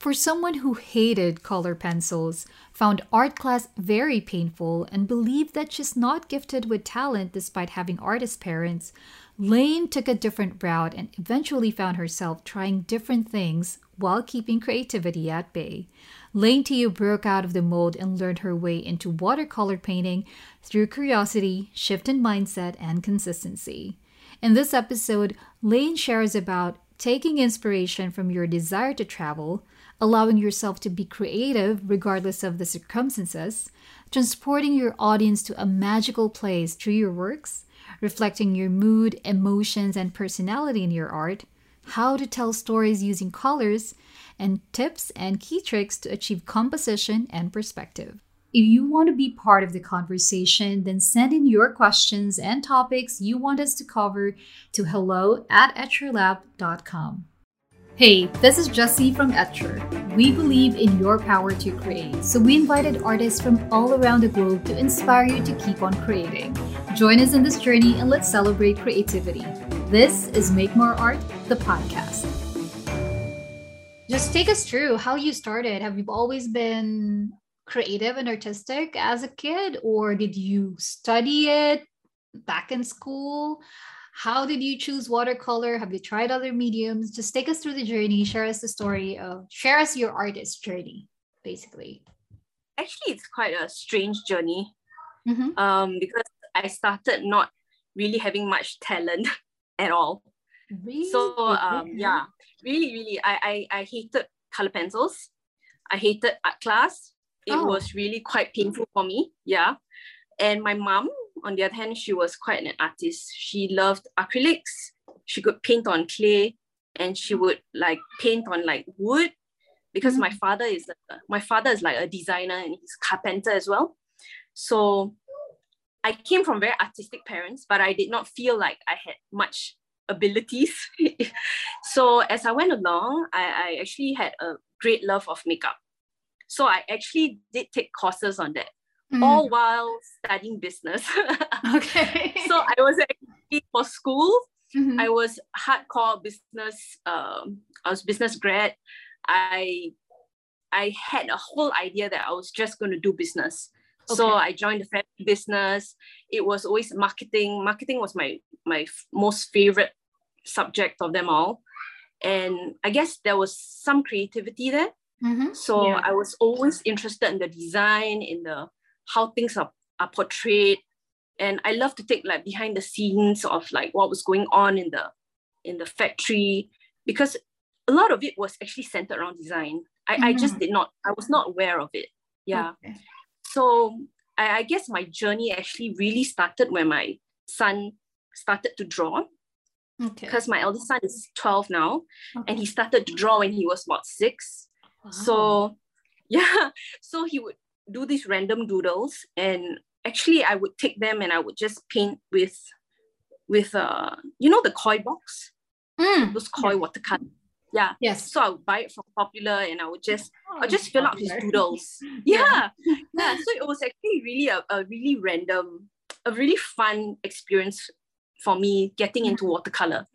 For someone who hated color pencils, found art class very painful, and believed that she's not gifted with talent despite having artist parents, Lane took a different route and eventually found herself trying different things while keeping creativity at bay. Lane Teo broke out of the mold and learned her way into watercolor painting through curiosity, shift in mindset, and consistency. In this episode, Lane shares about taking inspiration from your desire to travel, allowing yourself to be creative regardless of the circumstances, transporting your audience to a magical place through your works, reflecting your mood, emotions, and personality in your art, how to tell stories using colors, and tips and key tricks to achieve composition and perspective. If you want to be part of the conversation, then send in your questions and topics you want us to cover to hello at etchrlab.com. Hey, this is Jessie from Etchr. We believe in your power to create, so we invited artists from all around the globe to inspire you to keep on creating. Join us in this journey and let's celebrate creativity. This is Make More Art, the podcast. Just take us through how you started. Have you always been creative and artistic as a kid, or did you study it back in school? How did you choose watercolor? Have you tried other mediums? Just take us through the journey. Share us the story of, share us your artist journey, basically. Actually, it's quite a strange journey mm-hmm. um, because I started not really having much talent at all. Really? So um, yeah, really, really, I, I, I hated color pencils. I hated art class. It oh. was really quite painful for me. Yeah. And my mom on the other hand, she was quite an artist. She loved acrylics. She could paint on clay and she would like paint on like wood because my mm. father is a, my father is like a designer and he's carpenter as well. So I came from very artistic parents, but I did not feel like I had much abilities. so as I went along, I, I actually had a great love of makeup. So I actually did take courses on that mm. all while studying business. okay. so I was actually for school. Mm-hmm. I was hardcore business. Um, I was business grad. I I had a whole idea that I was just going to do business. Okay. So I joined the family business. It was always marketing. Marketing was my my most favorite subject of them all, and I guess there was some creativity there. Mm-hmm. So yeah. I was always interested in the design, in the how things are, are portrayed and i love to take like behind the scenes of like what was going on in the in the factory because a lot of it was actually centered around design i, mm-hmm. I just mm-hmm. did not i was not aware of it yeah okay. so I, I guess my journey actually really started when my son started to draw okay because my eldest son is 12 now okay. and he started to draw when he was about six wow. so yeah so he would do these random doodles and actually I would take them and I would just paint with with uh you know the koi box? Mm. those koi watercolor yeah. Yes. So I would buy it from popular and I would just oh, I'll just fill popular. out his doodles. Yeah. yeah. Yeah. So it was actually really a, a really random a really fun experience for me getting into watercolor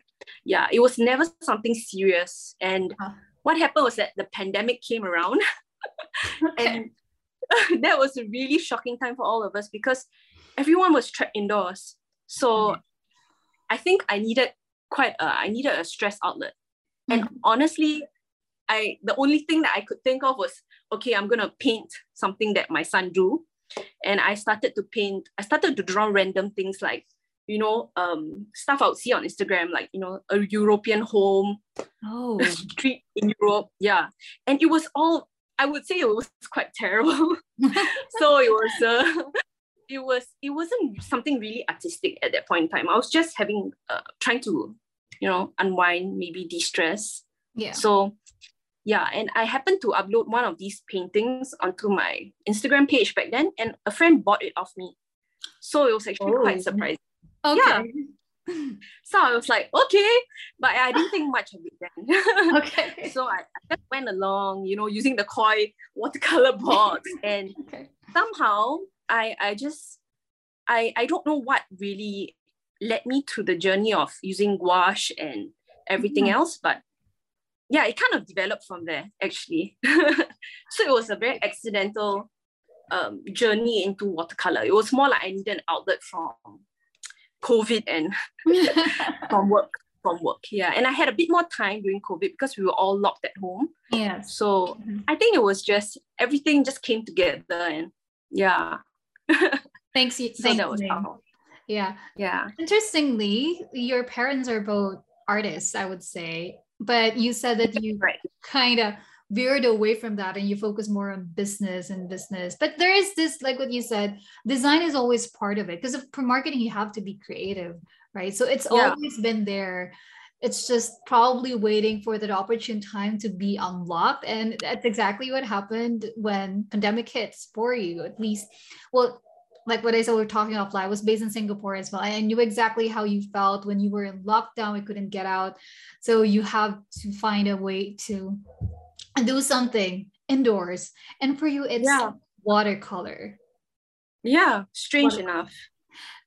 yeah. It was never something serious. And huh. what happened was that the pandemic came around. Okay. and that was a really shocking time for all of us because everyone was trapped indoors. So mm-hmm. I think I needed quite a, I needed a stress outlet. Mm-hmm. And honestly, I the only thing that I could think of was okay, I'm gonna paint something that my son drew. And I started to paint, I started to draw random things like, you know, um, stuff I would see on Instagram, like, you know, a European home, oh. street in Europe. Yeah. And it was all I would say it was quite terrible. so it was uh, it was it wasn't something really artistic at that point in time. I was just having uh, trying to, you know, unwind, maybe de-stress. Yeah. So yeah, and I happened to upload one of these paintings onto my Instagram page back then, and a friend bought it off me. So it was actually oh. quite surprising. Okay. Yeah so I was like, okay, but I didn't think much of it then. okay. so I, I, just went along, you know, using the koi watercolor box, and okay. somehow I I just I I don't know what really led me to the journey of using gouache and everything mm-hmm. else, but yeah, it kind of developed from there actually. so it was a very accidental um, journey into watercolor. It was more like I needed an outlet from COVID and from work. From work, yeah. And I had a bit more time during COVID because we were all locked at home. Yeah. So mm-hmm. I think it was just everything just came together and yeah. Thanks. you. so that was how. Yeah. Yeah. Interestingly, your parents are both artists, I would say. But you said that you right. kind of veered away from that and you focus more on business and business. But there is this, like what you said, design is always part of it because for marketing, you have to be creative, right? So it's yeah. always been there. It's just probably waiting for that opportune time to be unlocked. And that's exactly what happened when pandemic hits for you, at least. Well, like what I said, we are talking offline, I was based in Singapore as well. I knew exactly how you felt when you were in lockdown, we couldn't get out. So you have to find a way to do something indoors. And for you, it's yeah. watercolor. Yeah, strange watercolor. enough.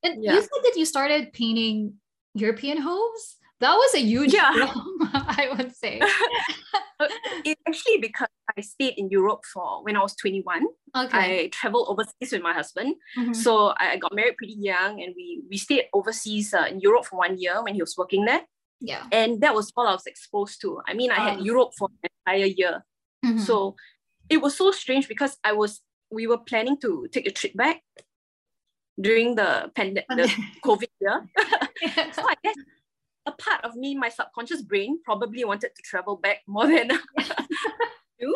And yeah. you said that you started painting European homes. That was a huge yeah. I would say. it actually because I stayed in Europe for when I was 21. Okay. I traveled overseas with my husband. Mm-hmm. So I got married pretty young and we we stayed overseas uh, in Europe for one year when he was working there. Yeah. And that was all I was exposed to. I mean, I had Europe for an entire year. Mm-hmm. So it was so strange because I was we were planning to take a trip back during the pandemic the COVID year. so I guess a part of me, my subconscious brain, probably wanted to travel back more than you.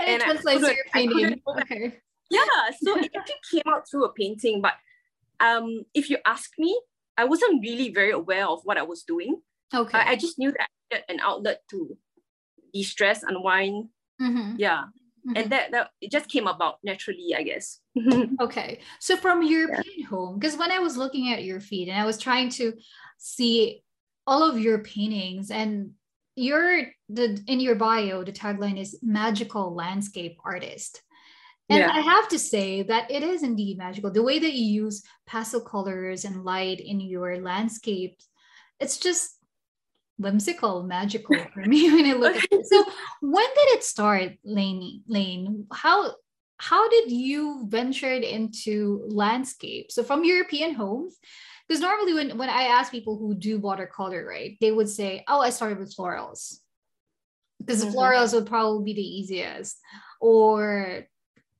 and it translates I, your painting. Okay. Yeah, so it actually came out through a painting. But um, if you ask me, I wasn't really very aware of what I was doing. Okay. I, I just knew that I had an outlet to de-stress, unwind. Mm-hmm. Yeah. Mm-hmm. And that, that it just came about naturally, I guess. okay. So from European yeah. home, because when I was looking at your feed and I was trying to see all of your paintings and your the in your bio the tagline is magical landscape artist and yeah. i have to say that it is indeed magical the way that you use pastel colors and light in your landscapes it's just whimsical magical for me when i look at it. So when did it start lane lane how how did you ventured into landscape? So from european homes because normally when, when i ask people who do watercolor right they would say oh i started with florals. Because mm-hmm. florals would probably be the easiest. Or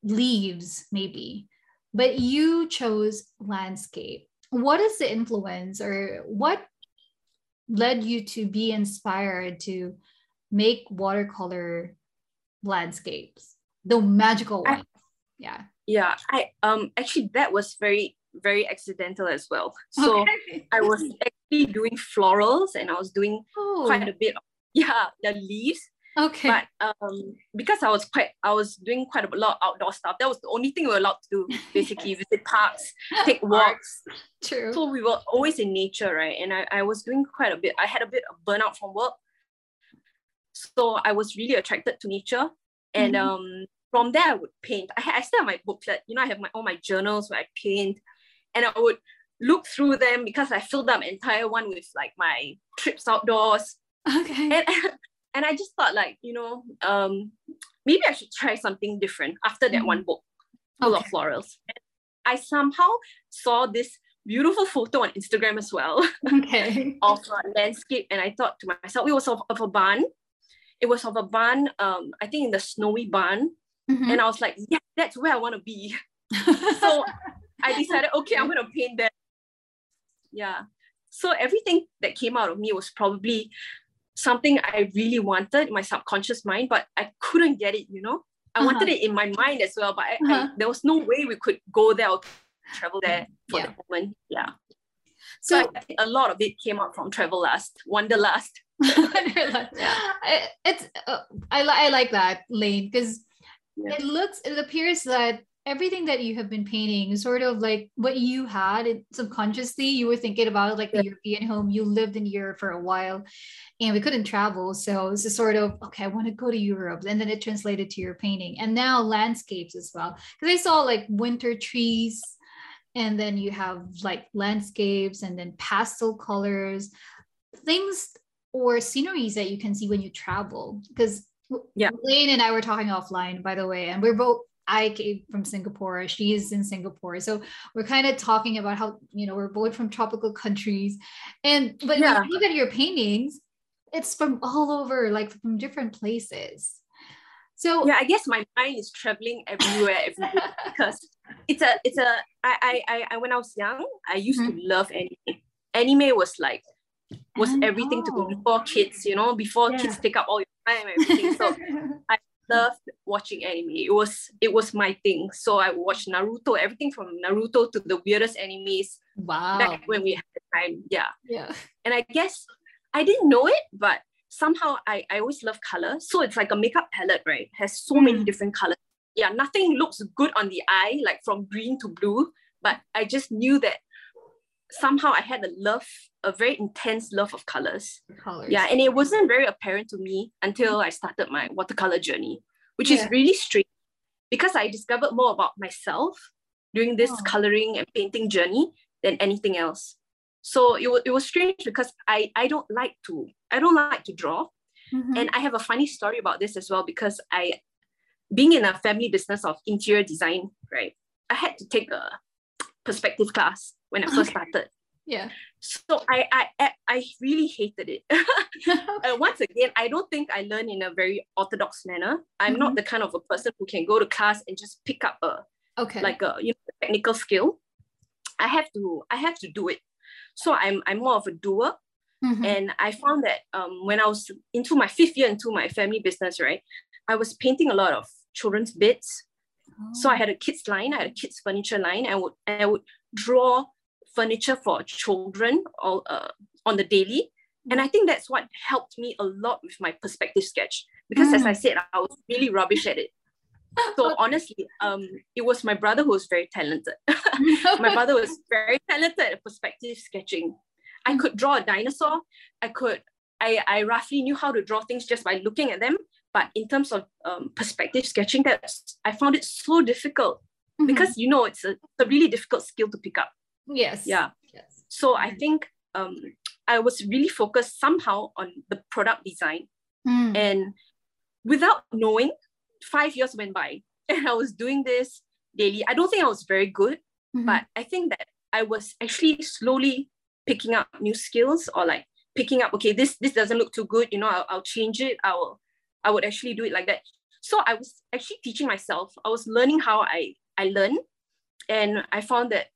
leaves maybe. But you chose landscape. What is the influence or what led you to be inspired to make watercolor landscapes the magical ones I, yeah yeah i um actually that was very very accidental as well. So okay. I was actually doing florals and I was doing oh. quite a bit of, yeah, the leaves. Okay. But um, because I was quite, I was doing quite a lot of outdoor stuff. That was the only thing we were allowed to do, basically visit parks, take walks. True. So we were always in nature, right? And I, I was doing quite a bit. I had a bit of burnout from work. So I was really attracted to nature. And mm-hmm. um, from there, I would paint. I, I still have my booklet. You know, I have my all my journals where I paint and I would look through them because I filled up entire one with like my trips outdoors. Okay. And, and I just thought like, you know, um, maybe I should try something different after that mm one book full okay. of florals. And I somehow saw this beautiful photo on Instagram as well okay. of a landscape. And I thought to myself, it was of, of a barn. It was of a barn, um, I think in the snowy barn. Mm-hmm. And I was like, yeah, that's where I want to be. so I decided, okay, I'm gonna paint that. Yeah. So everything that came out of me was probably something I really wanted in my subconscious mind, but I couldn't get it, you know? I uh-huh. wanted it in my mind as well, but I, uh-huh. I, there was no way we could go there or travel there for yeah. the moment. Yeah. So, so a lot of it came out from Travel-Lust, Wanderlust. yeah. It's uh, I, I like that lane because yeah. it looks it appears that everything that you have been painting sort of like what you had subconsciously you were thinking about like the yeah. european home. You lived in europe for a while and we couldn't travel. So it's a sort of okay i want to go to europe. And then it translated to your painting. And now landscapes as well. Because i saw like winter trees and then you have like landscapes and then pastel colors things or sceneries that you can see when you travel. Because yeah. Lane and i were talking offline by the way and we're both I came from Singapore. She's in Singapore. So we're kind of talking about how, you know, we're both from tropical countries. And but yeah. when you look at your paintings, it's from all over, like from different places. So yeah, I guess my mind is traveling everywhere, everywhere because it's a it's a I I I when I was young, I used mm-hmm. to love anime. Anime was like was everything to do before kids, you know, before yeah. kids take up all your time and everything. So I loved watching anime. It was it was my thing. So I watched Naruto, everything from Naruto to the weirdest animes. Wow. Back when we had time. Yeah. Yeah. And I guess I didn't know it, but somehow I, I always love color. So it's like a makeup palette, right? It has so mm. many different colors. Yeah, nothing looks good on the eye, like from green to blue. But I just knew that somehow I had a love, a very intense love of colors. colors. Yeah, and it wasn't very apparent to me until I started my watercolor journey, which yeah. is really strange because I discovered more about myself during this oh. coloring and painting journey than anything else. So it was, it was strange because I, I don't like to I don't like to draw. Mm-hmm. And I have a funny story about this as well because I being in a family business of interior design, right? I had to take a perspective class when I first started. Yeah. So I I I really hated it. uh, once again, I don't think I learn in a very orthodox manner. I'm mm-hmm. not the kind of a person who can go to class and just pick up a okay like a you know technical skill. I have to I have to do it. So I'm I'm more of a doer. Mm-hmm. And I found that um, when I was into my fifth year into my family business, right, I was painting a lot of children's beds. Oh. So I had a kids line, I had a kids furniture line. I would and I would draw furniture for children all, uh, on the daily. And I think that's what helped me a lot with my perspective sketch. Because mm. as I mm. said, I was really rubbish at it. So honestly, um, it was my brother who was very talented. my brother was very talented at perspective sketching. I could draw a dinosaur. I could, I, I roughly knew how to draw things just by looking at them. But in terms of um, perspective sketching, that's I found it so difficult mm-hmm. because you know it's a, a really difficult skill to pick up. Yes. Yeah. Yes. So I think um, I was really focused somehow on the product design. Mm. And without knowing, five years went by and I was doing this daily. I don't think I was very good, mm-hmm. but I think that I was actually slowly picking up new skills or like picking up, okay, this this doesn't look too good, you know, I'll, I'll change it. I will I would actually do it like that. So I was actually teaching myself. I was learning how I I learn. And I found that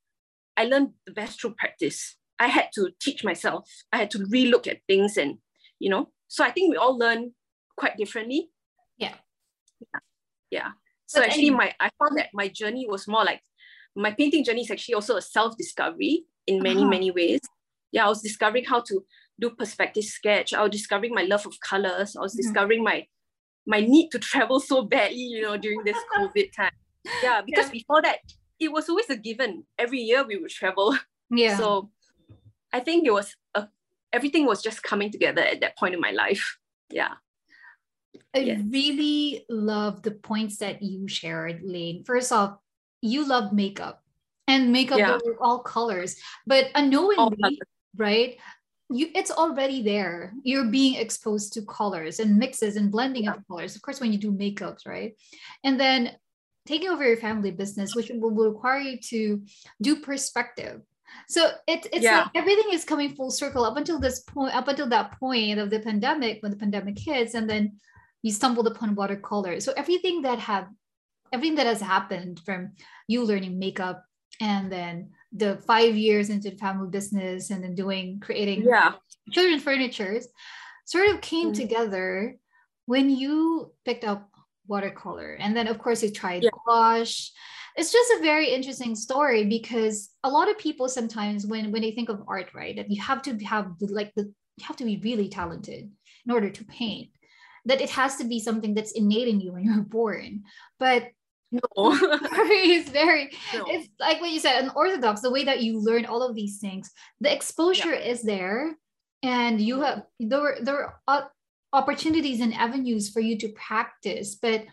I learned the best through practice. I had to teach myself. I had to relook at things and, you know, so I think we all learn quite differently. Yeah. Yeah. yeah. So but actually my I found that my journey was more like my painting journey is actually also a self-discovery in many, uh-huh. many ways. Yeah, I was discovering how to do perspective sketch. I was discovering my love of colors. I was mm-hmm. discovering my my need to travel so badly, you know, during this COVID time. Yeah, because yeah. before that, it was always a given. Every year we would travel. Yeah. So I think it was a, everything was just coming together at that point in my life. Yeah. I yes. really love the points that you shared, Lane. First off, you love makeup and makeup yeah. all colors, but unknowingly, right? You, it's already there. You're being exposed to colors and mixes and blending of colors. Of course, when you do makeups, right? And then taking over your family business, which will, will require you to do perspective. So it, it's yeah. like everything is coming full circle up until this point, up until that point of the pandemic, when the pandemic hits, and then you stumbled upon watercolor. So everything that have everything that has happened from you learning makeup and then the five years into the family business and then doing creating yeah. children's furnitures sort of came mm-hmm. together when you picked up watercolor. And then, of course, you tried yeah. Gouache. It's just a very interesting story because a lot of people sometimes, when when they think of art, right, that you have to have the, like the you have to be really talented in order to paint. That it has to be something that's innate in you when you're born. But no. it's very no. it's like what you said an orthodox the way that you learn all of these things the exposure yeah. is there and you have there were there are uh, opportunities and avenues for you to practice but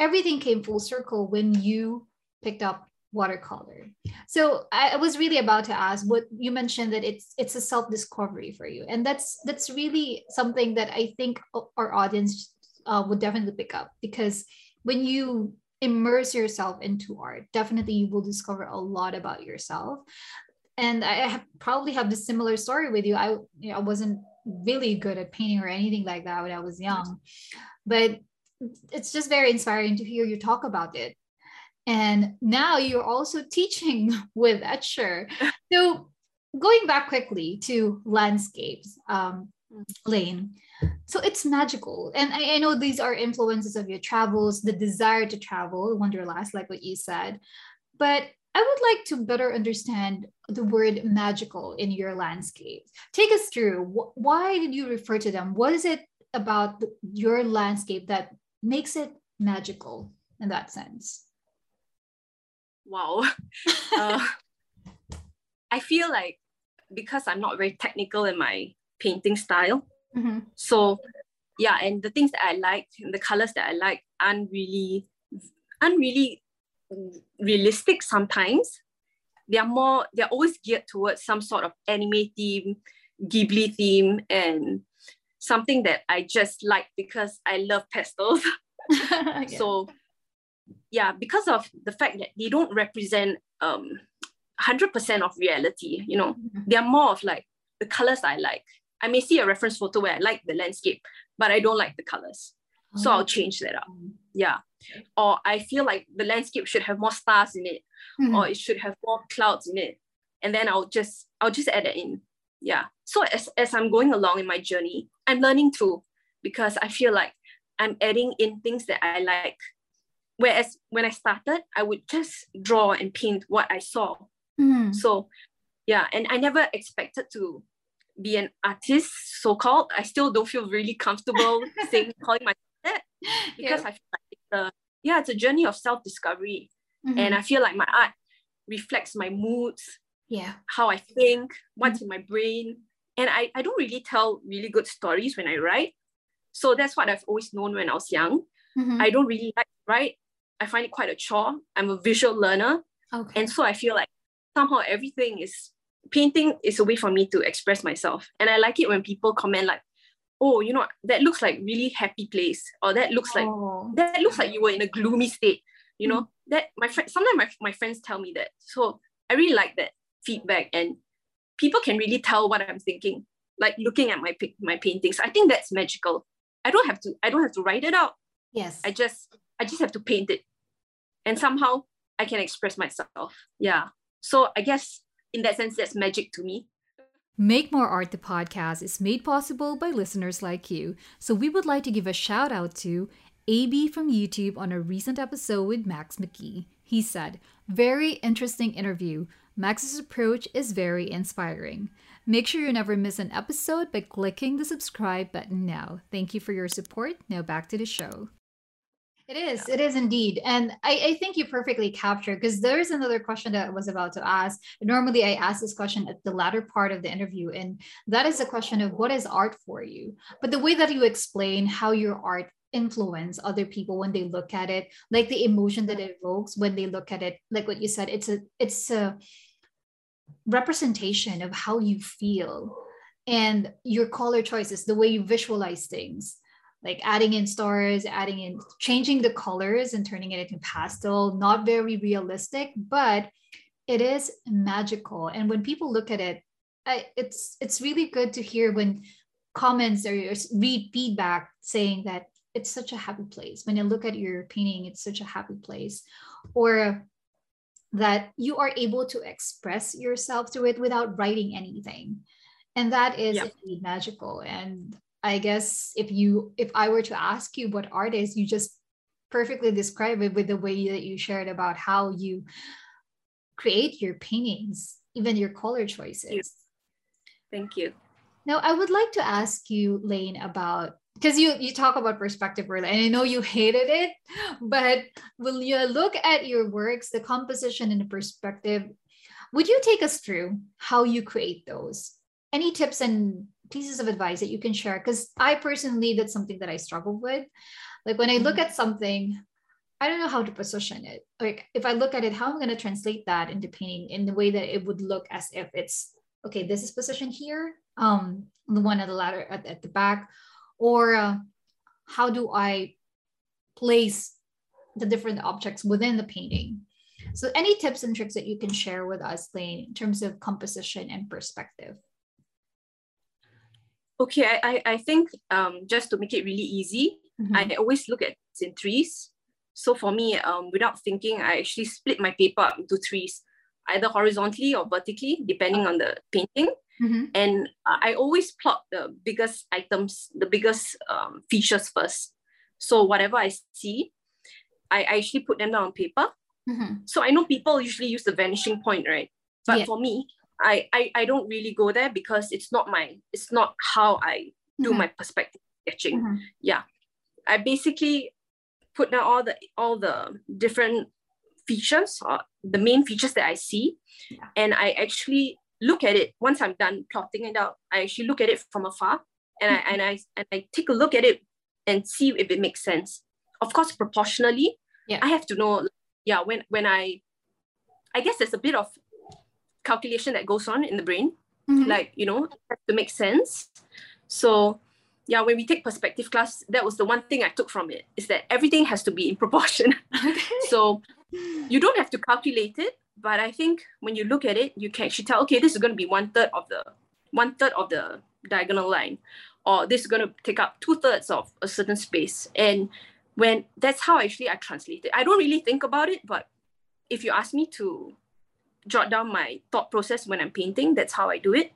everything came full circle when you picked up watercolor. So I, was really about to ask what you mentioned that it's it's a self-discovery for you. And that's that's really something that I think our audience uh, would definitely pick up because when you immerse yourself into art, definitely you will discover a lot about yourself. And I have, probably have the similar story with you. I you know, I wasn't really good at painting or anything like that when I was young, but it's just very inspiring to hear you talk about it and now you're also teaching with Etchr. So going back quickly to landscapes, um, Lane. So it's magical. And I, I, know these are influences of your travels, the desire to travel, wanderlust, like what you said. But I would like to better understand the word magical in your landscapes. Take us through why did you refer to them? What is it about your landscape that makes it magical in that sense? wow. uh, I feel like because I'm not very technical in my painting style, mm-hmm. so yeah, and the things that I like, and the colors that I like, aren't really, aren't really realistic. Sometimes they are more, they're always geared towards some sort of anime theme, Ghibli theme, and something that I just like because I love pastels. yeah. So yeah, because of the fact that they don't represent um 100% of reality, you know, mm-hmm. they're more of like the colors I like. I may see a reference photo where I like the landscape, but I don't like the colors. Oh. So I'll change that up. Yeah. Or I feel like the landscape should have more stars in it, mm-hmm. or it should have more clouds in it. And then I'll just I'll just add it in. Yeah. So as, as I'm going along in my journey, I'm learning too because I feel like I'm adding in things that I like Whereas when I started, I would just draw and paint what I saw. Mm. So, yeah, and I never expected to be an artist, so called. I still don't feel really comfortable saying calling myself that because yeah. I feel like it's a yeah, it's a journey of self discovery, mm-hmm. and I feel like my art reflects my moods, yeah, how I think, what's mm-hmm. in my brain, and I I don't really tell really good stories when I write. So that's what I've always known when I was young. Mm-hmm. I don't really like write. I find it quite a chore. I'm a visual learner. Okay. And so I feel like somehow everything is painting is a way for me to express myself. And I like it when people comment like, oh, you know, that looks like really happy place, or that looks like oh. that looks like you were in a gloomy state. You know, mm. that my friend sometimes my, my friends tell me that. So I really like that feedback and people can really tell what I'm thinking, like looking at my my paintings. I think that's magical. I don't have to I don't have to write it out. Yes. I just I just have to paint it and somehow I can express myself. Yeah. So I guess in that sense, that's magic to me. Make More Art, the podcast, is made possible by listeners like you. So we would like to give a shout out to AB from YouTube on a recent episode with Max McKee. He said, Very interesting interview. Max's approach is very inspiring. Make sure you never miss an episode by clicking the subscribe button now. Thank you for your support. Now back to the show. It is, it is indeed. And I, I think you perfectly captured because there's another question that I was about to ask. Normally, I ask this question at the latter part of the interview, and that is the question of what is art for you? But the way that you explain how your art influence other people when they look at it like the emotion that it evokes when they look at it like what you said it's a it's a representation of how you feel and your color choices the way you visualize things like adding in stars, adding in changing the colors and turning it into pastel, not very realistic, but it is magical. And when people look at it, it's it's really good to hear when comments or read feedback saying that it's such a happy place. When you look at your painting, it's such a happy place, or that you are able to express yourself through it without writing anything and that is indeed magical and I guess if you if I were to ask you what art is, you just perfectly describe it with the way that you shared about how you create your paintings, even your color choices. Thank you. Now I would like to ask you, Lane, about because you you talk about perspective earlier, and I know you hated it, but when you look at your works, the composition and the perspective, would you take us through how you create those? Any tips and pieces of advice that you can share because i personally that's something that i struggle with like when i look mm-hmm. at something I don't know how to position it. Like if I look at it, how am I going to translate that into painting in the way that it would look as if it's okay, this is positioned here, um, the one at the ladder at, at the back, or uh, how do I place the different objects within the painting? So any tips and tricks that you can share with us, Lane, in terms of composition and perspective? Okay, I, I think um, just to make it really easy, mm-hmm. I always look at in threes. So for me, um, without thinking, I actually split my paper up into threes, either horizontally or vertically, depending on the painting. Mm-hmm. And I always plot the biggest items, the biggest um, features first. So whatever I see, I, I actually put them down on paper. Mm-hmm. So I know people usually use the vanishing point, right? But yeah. for me, I, I I don't really go there because it's not my it's not how I do mm-hmm. my perspective sketching. Mm-hmm. Yeah, I basically put down all the all the different features or the main features that I see, yeah. and I actually look at it once I'm done plotting it out. I actually look at it from afar, and. I and I and I take a look at it and see if it makes sense. Of course, proportionally, yeah. I have to know. Yeah, when when I, I guess there's a bit of calculation that goes on in the brain, mm-hmm. like you know, to make sense. So yeah, when we take perspective class, that was the one thing I took from it is that everything has to be in proportion. so you don't have to calculate it, but I think when you look at it, you can actually tell, okay, this is going to be one third of the one third of the diagonal line, or this is going to take up two thirds of a certain space. And when that's how actually I translate it. I don't really think about it, but if you ask me to jot down my thought process when I'm painting, that's how I do it.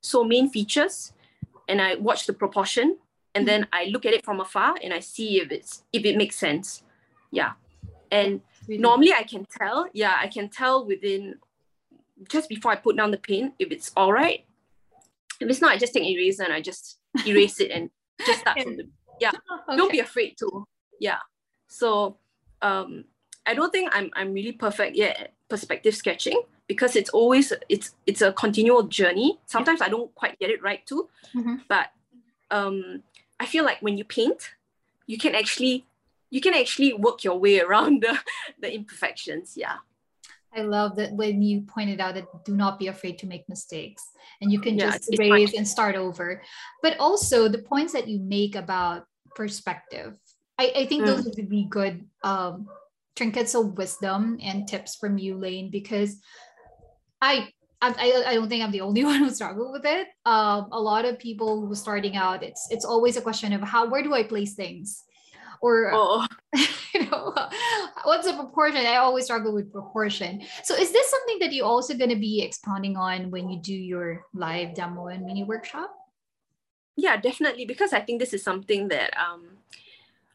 So main features, and I watch the proportion and then I look at it from afar and I see if it's if it makes sense. Yeah. And really? normally I can tell, yeah, I can tell within just before I put down the paint if it's all right. If it's not, I just take eraser and I just erase it and just start from the yeah. Okay. Don't be afraid to. Yeah. So um I don't think I'm I'm really perfect yet at perspective sketching because it's always it's it's a continual journey sometimes i don't quite get it right too mm-hmm. but um i feel like when you paint you can actually you can actually work your way around the the imperfections yeah I love that when you pointed out that do not be afraid to make mistakes and you can yeah, just erase and start over. But also the points that you make about perspective. I, I think mm. those would be good um, trinkets of wisdom and tips from you, Lane, because I I, I don't think I'm the only one who struggle with it. Um, a lot of people who are starting out, it's it's always a question of how where do I place things, or oh. you know, what's the proportion? I always struggle with proportion. So is this something that you also going to be expounding on when you do your live demo and mini workshop? Yeah, definitely. Because I think this is something that um,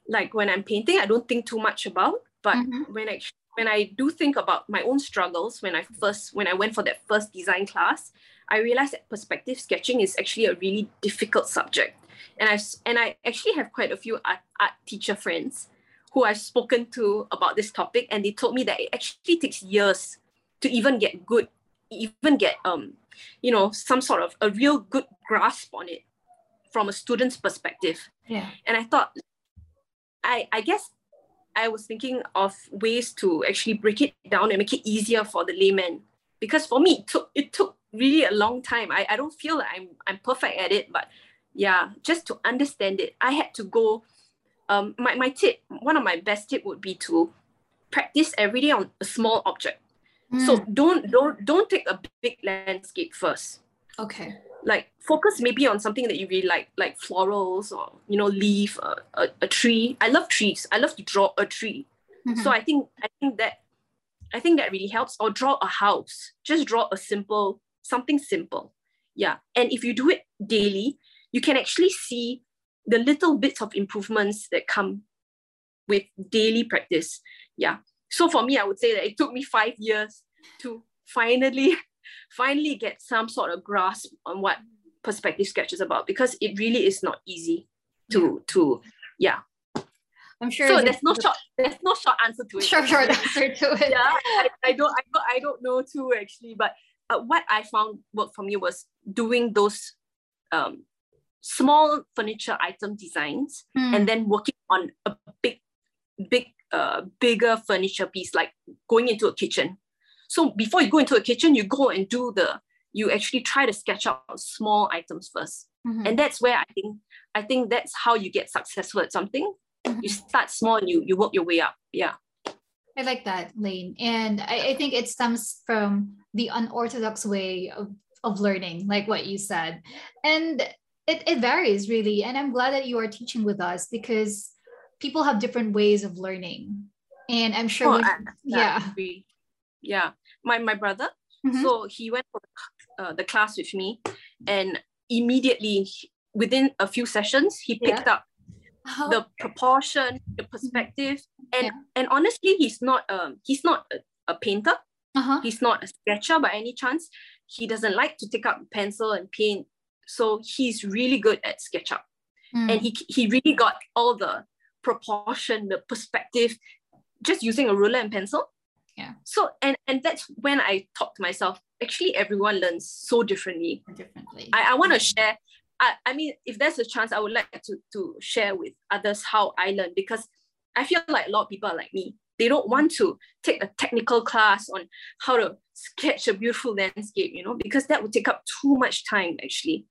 like when I'm painting, I don't think too much about. But mm-hmm. when I when I do think about my own struggles when I first when I went for that first design class, I realized that perspective sketching is actually a really difficult subject. And I and I actually have quite a few art, art teacher friends who I've spoken to about this topic, and they told me that it actually takes years to even get good, even get um, you know, some sort of a real good grasp on it from a student's perspective. Yeah. And I thought, I I guess I was thinking of ways to actually break it down and make it easier for the layman. Because for me, it took it took really a long time. I, I don't feel like I'm I'm perfect at it, but yeah, just to understand it, I had to go. Um, my, my tip, one of my best tip would be to practice every day on a small object. Mm. So don't don't don't take a big landscape first. Okay like focus maybe on something that you really like like florals or you know leaf a, a, a tree i love trees i love to draw a tree mm-hmm. so i think i think that i think that really helps or draw a house just draw a simple something simple yeah and if you do it daily you can actually see the little bits of improvements that come with daily practice yeah so for me i would say that it took me five years to finally finally get some sort of grasp on what perspective sketch is about because it really is not easy to yeah. to yeah I'm sure. So there's no short there's no short answer to it. Short short answer to it. Yeah, I, I don't I don't I don't know too actually, but uh, what I found worked for me was doing those um, small furniture item designs mm. and then working on a big big a bigger furniture piece, like going into a kitchen. So before you go into a kitchen, you go and do the, you actually try to sketch out small items 1st mm-hmm. And that's where I think, I think that's how you get successful at something. Mm-hmm. You start small and you, you work your way up. Yeah. I like that, Lane. And I, I think it stems from the unorthodox way of, of learning, like what you said. And it, it varies really. And I'm glad that you are teaching with us because people have different ways of learning. And I'm sure, oh, when, yeah. Yeah. My, my brother, mm-hmm. so he went for uh, the class with me and immediately within a few sessions, he picked yeah. up oh. the proportion, the perspective, and yeah. and honestly, he's not um he's not a, a painter. Uh-huh. He's not a sketcher by any chance. He doesn't like to take up pencil and paint, so he's really good at SketchUp, mm. and he he really got all the proportion, the perspective, just using a ruler and pencil. Yeah. So and and that's when I thought to myself, actually everyone learns so differently. Differently. I, I want to share I, I mean, if there's a chance, I would like to, to share with others how I learn because I feel like a lot of people are like me. They don't want to take a technical class on how to sketch a beautiful landscape, you know, because that would take up too much time actually.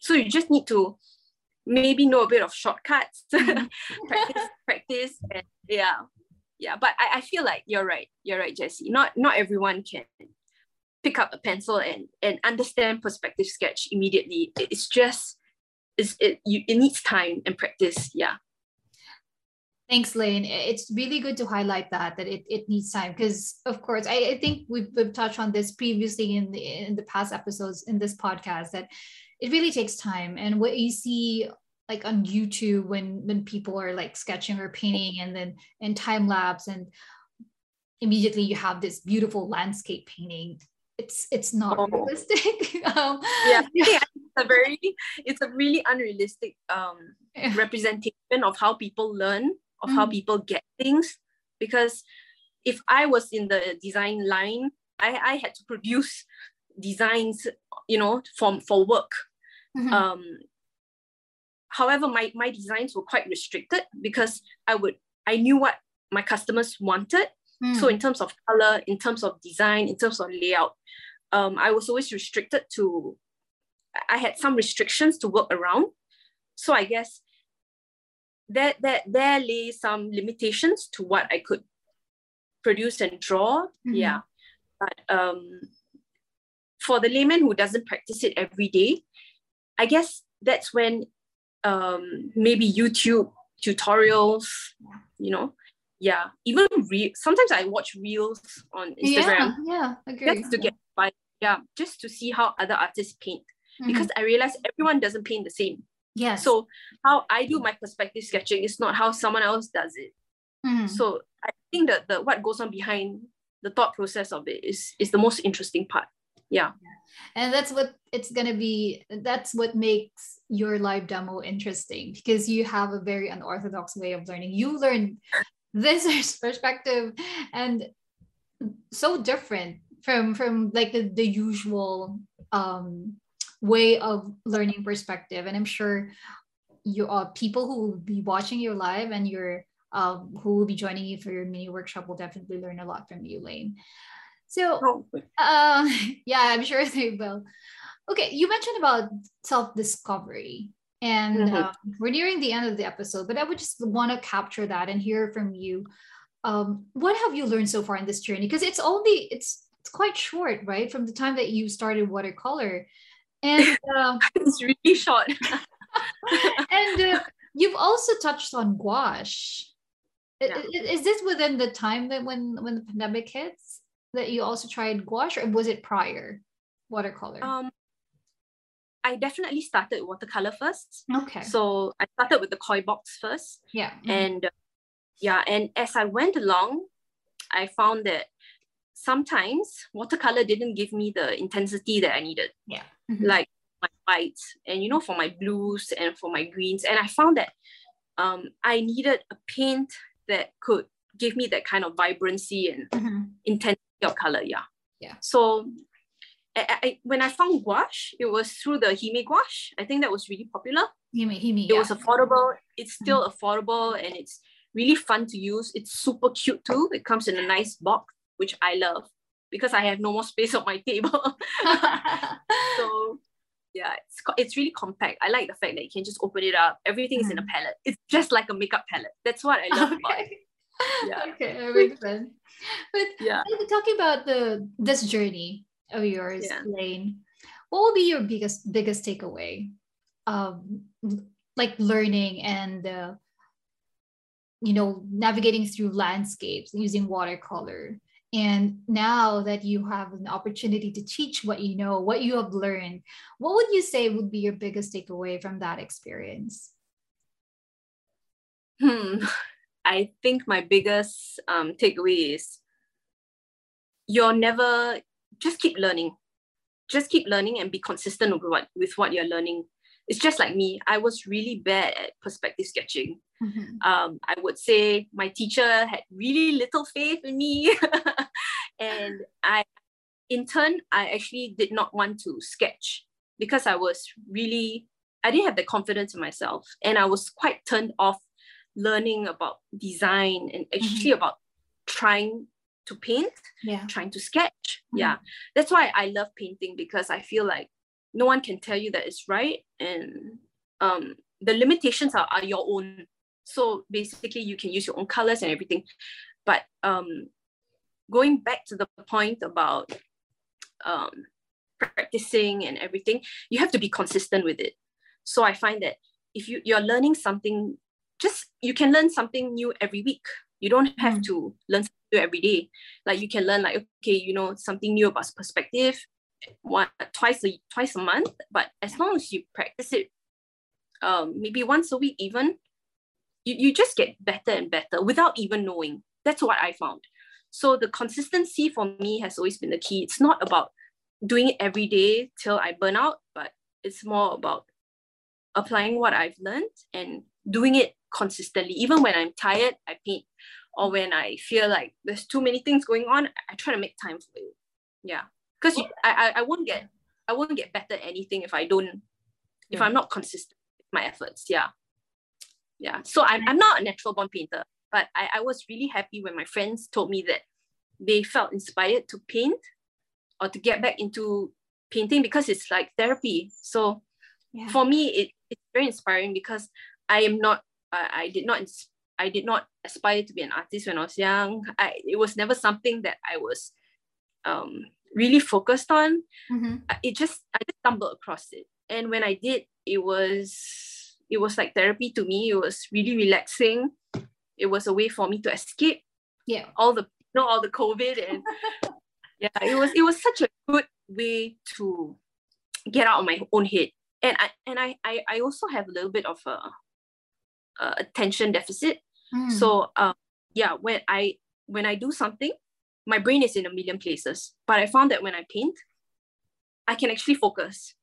So you just need to maybe know a bit of shortcuts, mm-hmm. practice, practice, and yeah, yeah. But I, I feel like you're right. You're right, Jesse. Not not everyone can pick up a pencil and and understand perspective sketch immediately. It's just it's, it you it needs time and practice. Yeah. Thanks, Lane. It's really good to highlight that that it, it needs time because, of course, I, I think we've, we've touched on this previously in the in the past episodes in this podcast that it really takes time. And what you see like on YouTube when when people are like sketching or painting and then in time lapse and immediately you have this beautiful landscape painting it's it's not oh. realistic. um, yeah, yeah, it's a very it's a really unrealistic um, yeah. representation of how people learn, of mm. how people get things. Because if I was in the design line, I, I had to produce designs, you know, for for work. Mm-hmm. Um, however, my my designs were quite restricted because I would I knew what my customers wanted Mm. So in terms of color, in terms of design, in terms of layout, um, I was always restricted to, I had some restrictions to work around. So I guess that that there lay some limitations to what I could produce and draw. Mm-hmm. Yeah. But um, for the layman who doesn't practice it every day, I guess that's when um, maybe YouTube tutorials, you know, yeah even re- sometimes i watch reels on instagram yeah, yeah agree. just to get by yeah just to see how other artists paint mm-hmm. because i realize everyone doesn't paint the same yeah so how i do my perspective sketching is not how someone else does it mm-hmm. so i think that the what goes on behind the thought process of it is is the most interesting part yeah. And that's what it's going to be that's what makes your live demo interesting because you have a very unorthodox way of learning. You learn this perspective and so different from from like the, the usual um way of learning perspective. And i'm sure you are uh, people who will be watching your live and your um who will be joining you for your mini workshop will definitely learn a lot from you lane so uh, yeah i'm sure they will okay you mentioned about self-discovery and mm-hmm. um, we're nearing the end of the episode, but I would just want to capture that and hear from you. Um, what have you learned so far in this journey? Because it's only it's it's quite short, right? From the time that you started watercolor, and uh, it's really short. and uh, you've also touched on gouache. Yeah. Is, is this within the time that when when the pandemic hits that you also tried gouache, or was it prior watercolor? Um, I definitely started watercolor first. Okay. So I started with the koi box first. Yeah. Mm-hmm. And uh, yeah, and as I went along, I found that sometimes watercolor didn't give me the intensity that I needed. Yeah. Mm-hmm. Like my whites and you know for my blues and for my greens. And I found that um, I needed a paint that could give me that kind of vibrancy and mm-hmm. intensity of color. Yeah. Yeah. So I, I, when I found gouache, it was through the Himi gouache. I think that was really popular. Himi, Himi, it yeah. was affordable. It's still mm-hmm. affordable and it's really fun to use. It's super cute too. It comes in a nice box, which I love because I have no more space on my table. so yeah, it's it's really compact. I like the fact that you can just open it up. Everything is in a mm. palette. It's just like a makeup palette. That's what I love okay. about it. Yeah. Okay, that makes sense. But yeah, talking about the this journey of yours, yeah. Lane, what will be your biggest biggest takeaway? Um, like learning and uh, you know navigating through landscapes using watercolor and now that you have an opportunity to teach what you know what you have learned what would you say would be your biggest takeaway from that experience hmm i think my biggest um, takeaway is you're never just keep learning. Just keep learning and be consistent with what with what you're learning. It's just like me. I was really bad at perspective sketching. Mm-hmm. um, i would say my teacher had really little faith in me. And i in turn i actually did not want to sketch because i was really i didn't have the confidence in myself. And i was quite turned off learning about design and actually mm-hmm. about trying to paint yeah. trying to sketch. Mm-hmm. yeah. That's why i love painting because i feel like no one can tell you that it's right and um, the limitations are, are your own. So basically you can use your own colors and everything. But um, going back to the point about um, practicing and everything you have to be consistent with it. So i find that if you, you're learning something just you can learn something new every week. You don't have mm. to learn something every day. Like you can learn like okay you know something new about perspective one twice a twice a month but as long as you practice it um maybe once a week even you, you just get better and better without even knowing. That's what i found. So the consistency for me has always been the key. It's not about doing it every day till i burn out but it's more about applying what i've learned and doing it consistently even when i'm tired i paint or when i feel like there's too many things going on i try to make time for it yeah because I, I I won't get I won't get better at anything if I don't if I'm not consistent with my efforts. Yeah. Yeah. So I'm, I'm not a natural born painter, but I, I was really happy when my friends told me that they felt inspired to paint or to get back into painting because it's like therapy. So yeah. for me, it, it's very inspiring because I am not, I, I did not, I did not aspire to be an artist when I was young. I, it was never something that I was um, really focused on. Mm-hmm. it just i just stumbled across it. And when i did it was it was like therapy to me. It was really relaxing. It was a way for me to escape yeah. all the you know all the covid and yeah it was it was such a good way to get out of my own head. And i and i i, I also have a little bit of a, a attention deficit mm. so um yeah when i when i do something my brain is in a million places. But I found that when I paint, I can actually focus.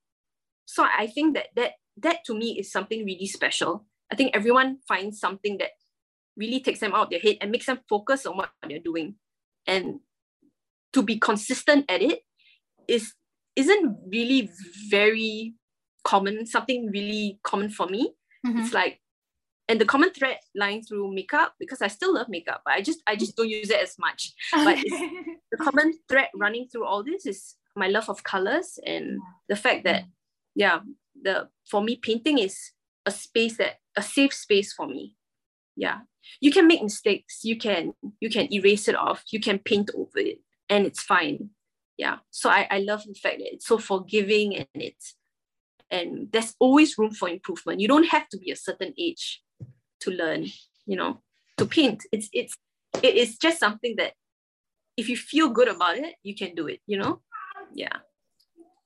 So I think that that that to me is something really special. I think everyone finds something that really takes them out of their head and makes them focus on what they're doing. And to be consistent at it is isn't really very common, something really common for me. Mm-hmm. It's like and the common thread lying through makeup because I still love makeup, but I just I just don't use it as much. But the common thread running through all this is my love of colors and the fact that yeah, the for me painting is a space that a safe space for me. Yeah, you can make mistakes. You can you can erase it off. You can paint over it, and it's fine. Yeah, so I I love the fact that it's so forgiving and it's and there's always room for improvement. You don't have to be a certain age to learn you know to paint. It's it's it is just something that if you feel good about it you can do it you know? Yeah.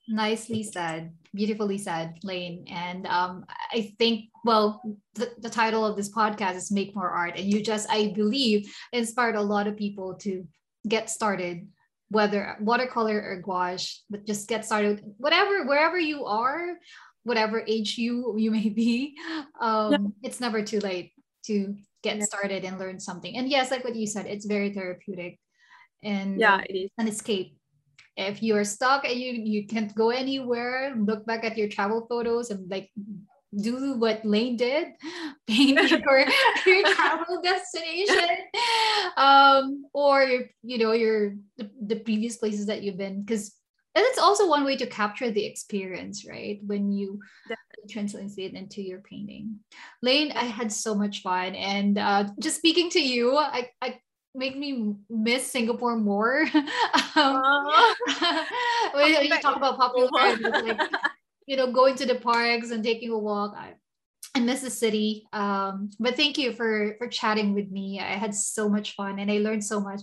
Nicely said. Beautifully said lane. And um, i think well the, the title of this podcast is make more art. And you just i believe inspired a lot of people to get started whether watercolor or gouache but just get started. Whatever wherever you are whatever age you you may be um it's never too late to get started and learn something. And yes like what you said it's very therapeutic and yeah it is. an escape. If you're stuck and you you can't go anywhere look back at your travel photos and like do what Lane did, paint your, your travel destination, um, or you know your the, the previous places that you've been, because and it's also one way to capture the experience, right? When you translate it into your painting. Lane, I had so much fun, and uh, just speaking to you, I, I make me miss Singapore more. um, when you talk about popular, like you know, going to the parks and taking a walk. I, I miss the city. Um, but thank you for for chatting with me. I had so much fun and I learned so much.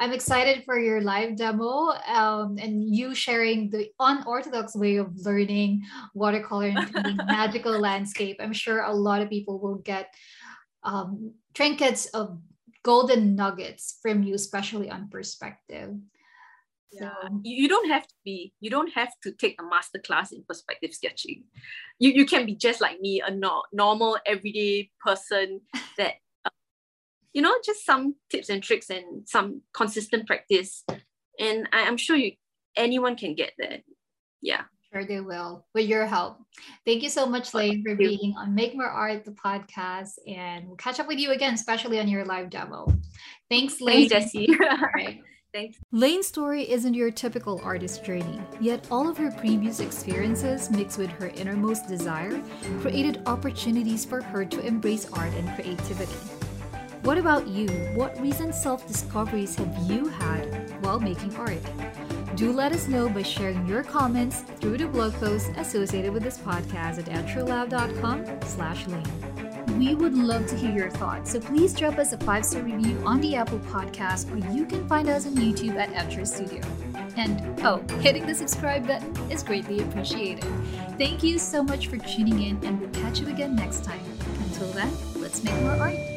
I'm excited for your live demo um, and you sharing the unorthodox way of learning watercolor and magical landscape. I'm sure a lot of people will get um, trinkets of golden nuggets from you, especially on perspective. Yeah. So, you don't have to be, you don't have to take a master class in perspective sketching. You, you can be just like me, a no, normal, everyday person that, uh, you know, just some tips and tricks and some consistent practice. And I, I'm sure you anyone can get there. Yeah. Sure they will with your help. Thank you so much, Lane, for being on Make More Art, the podcast. And we'll catch up with you again, especially on your live demo. Thanks, Lane. Thanks, Jessie. right. Thanks. Lane's story isn't your typical artist journey, yet all of her previous experiences mixed with her innermost desire created opportunities for her to embrace art and creativity. What about you? What recent self discoveries have you had while making art? Do let us know by sharing your comments through the blog post associated with this podcast at etchrlab.com slash lane. We would love to hear your thoughts, so please drop us a five star review on the Apple Podcast, or you can find us on YouTube at Etchr Studio. And oh, hitting the subscribe button is greatly appreciated. Thank you so much for tuning in, and we'll catch you again next time. Until then, let's make more art.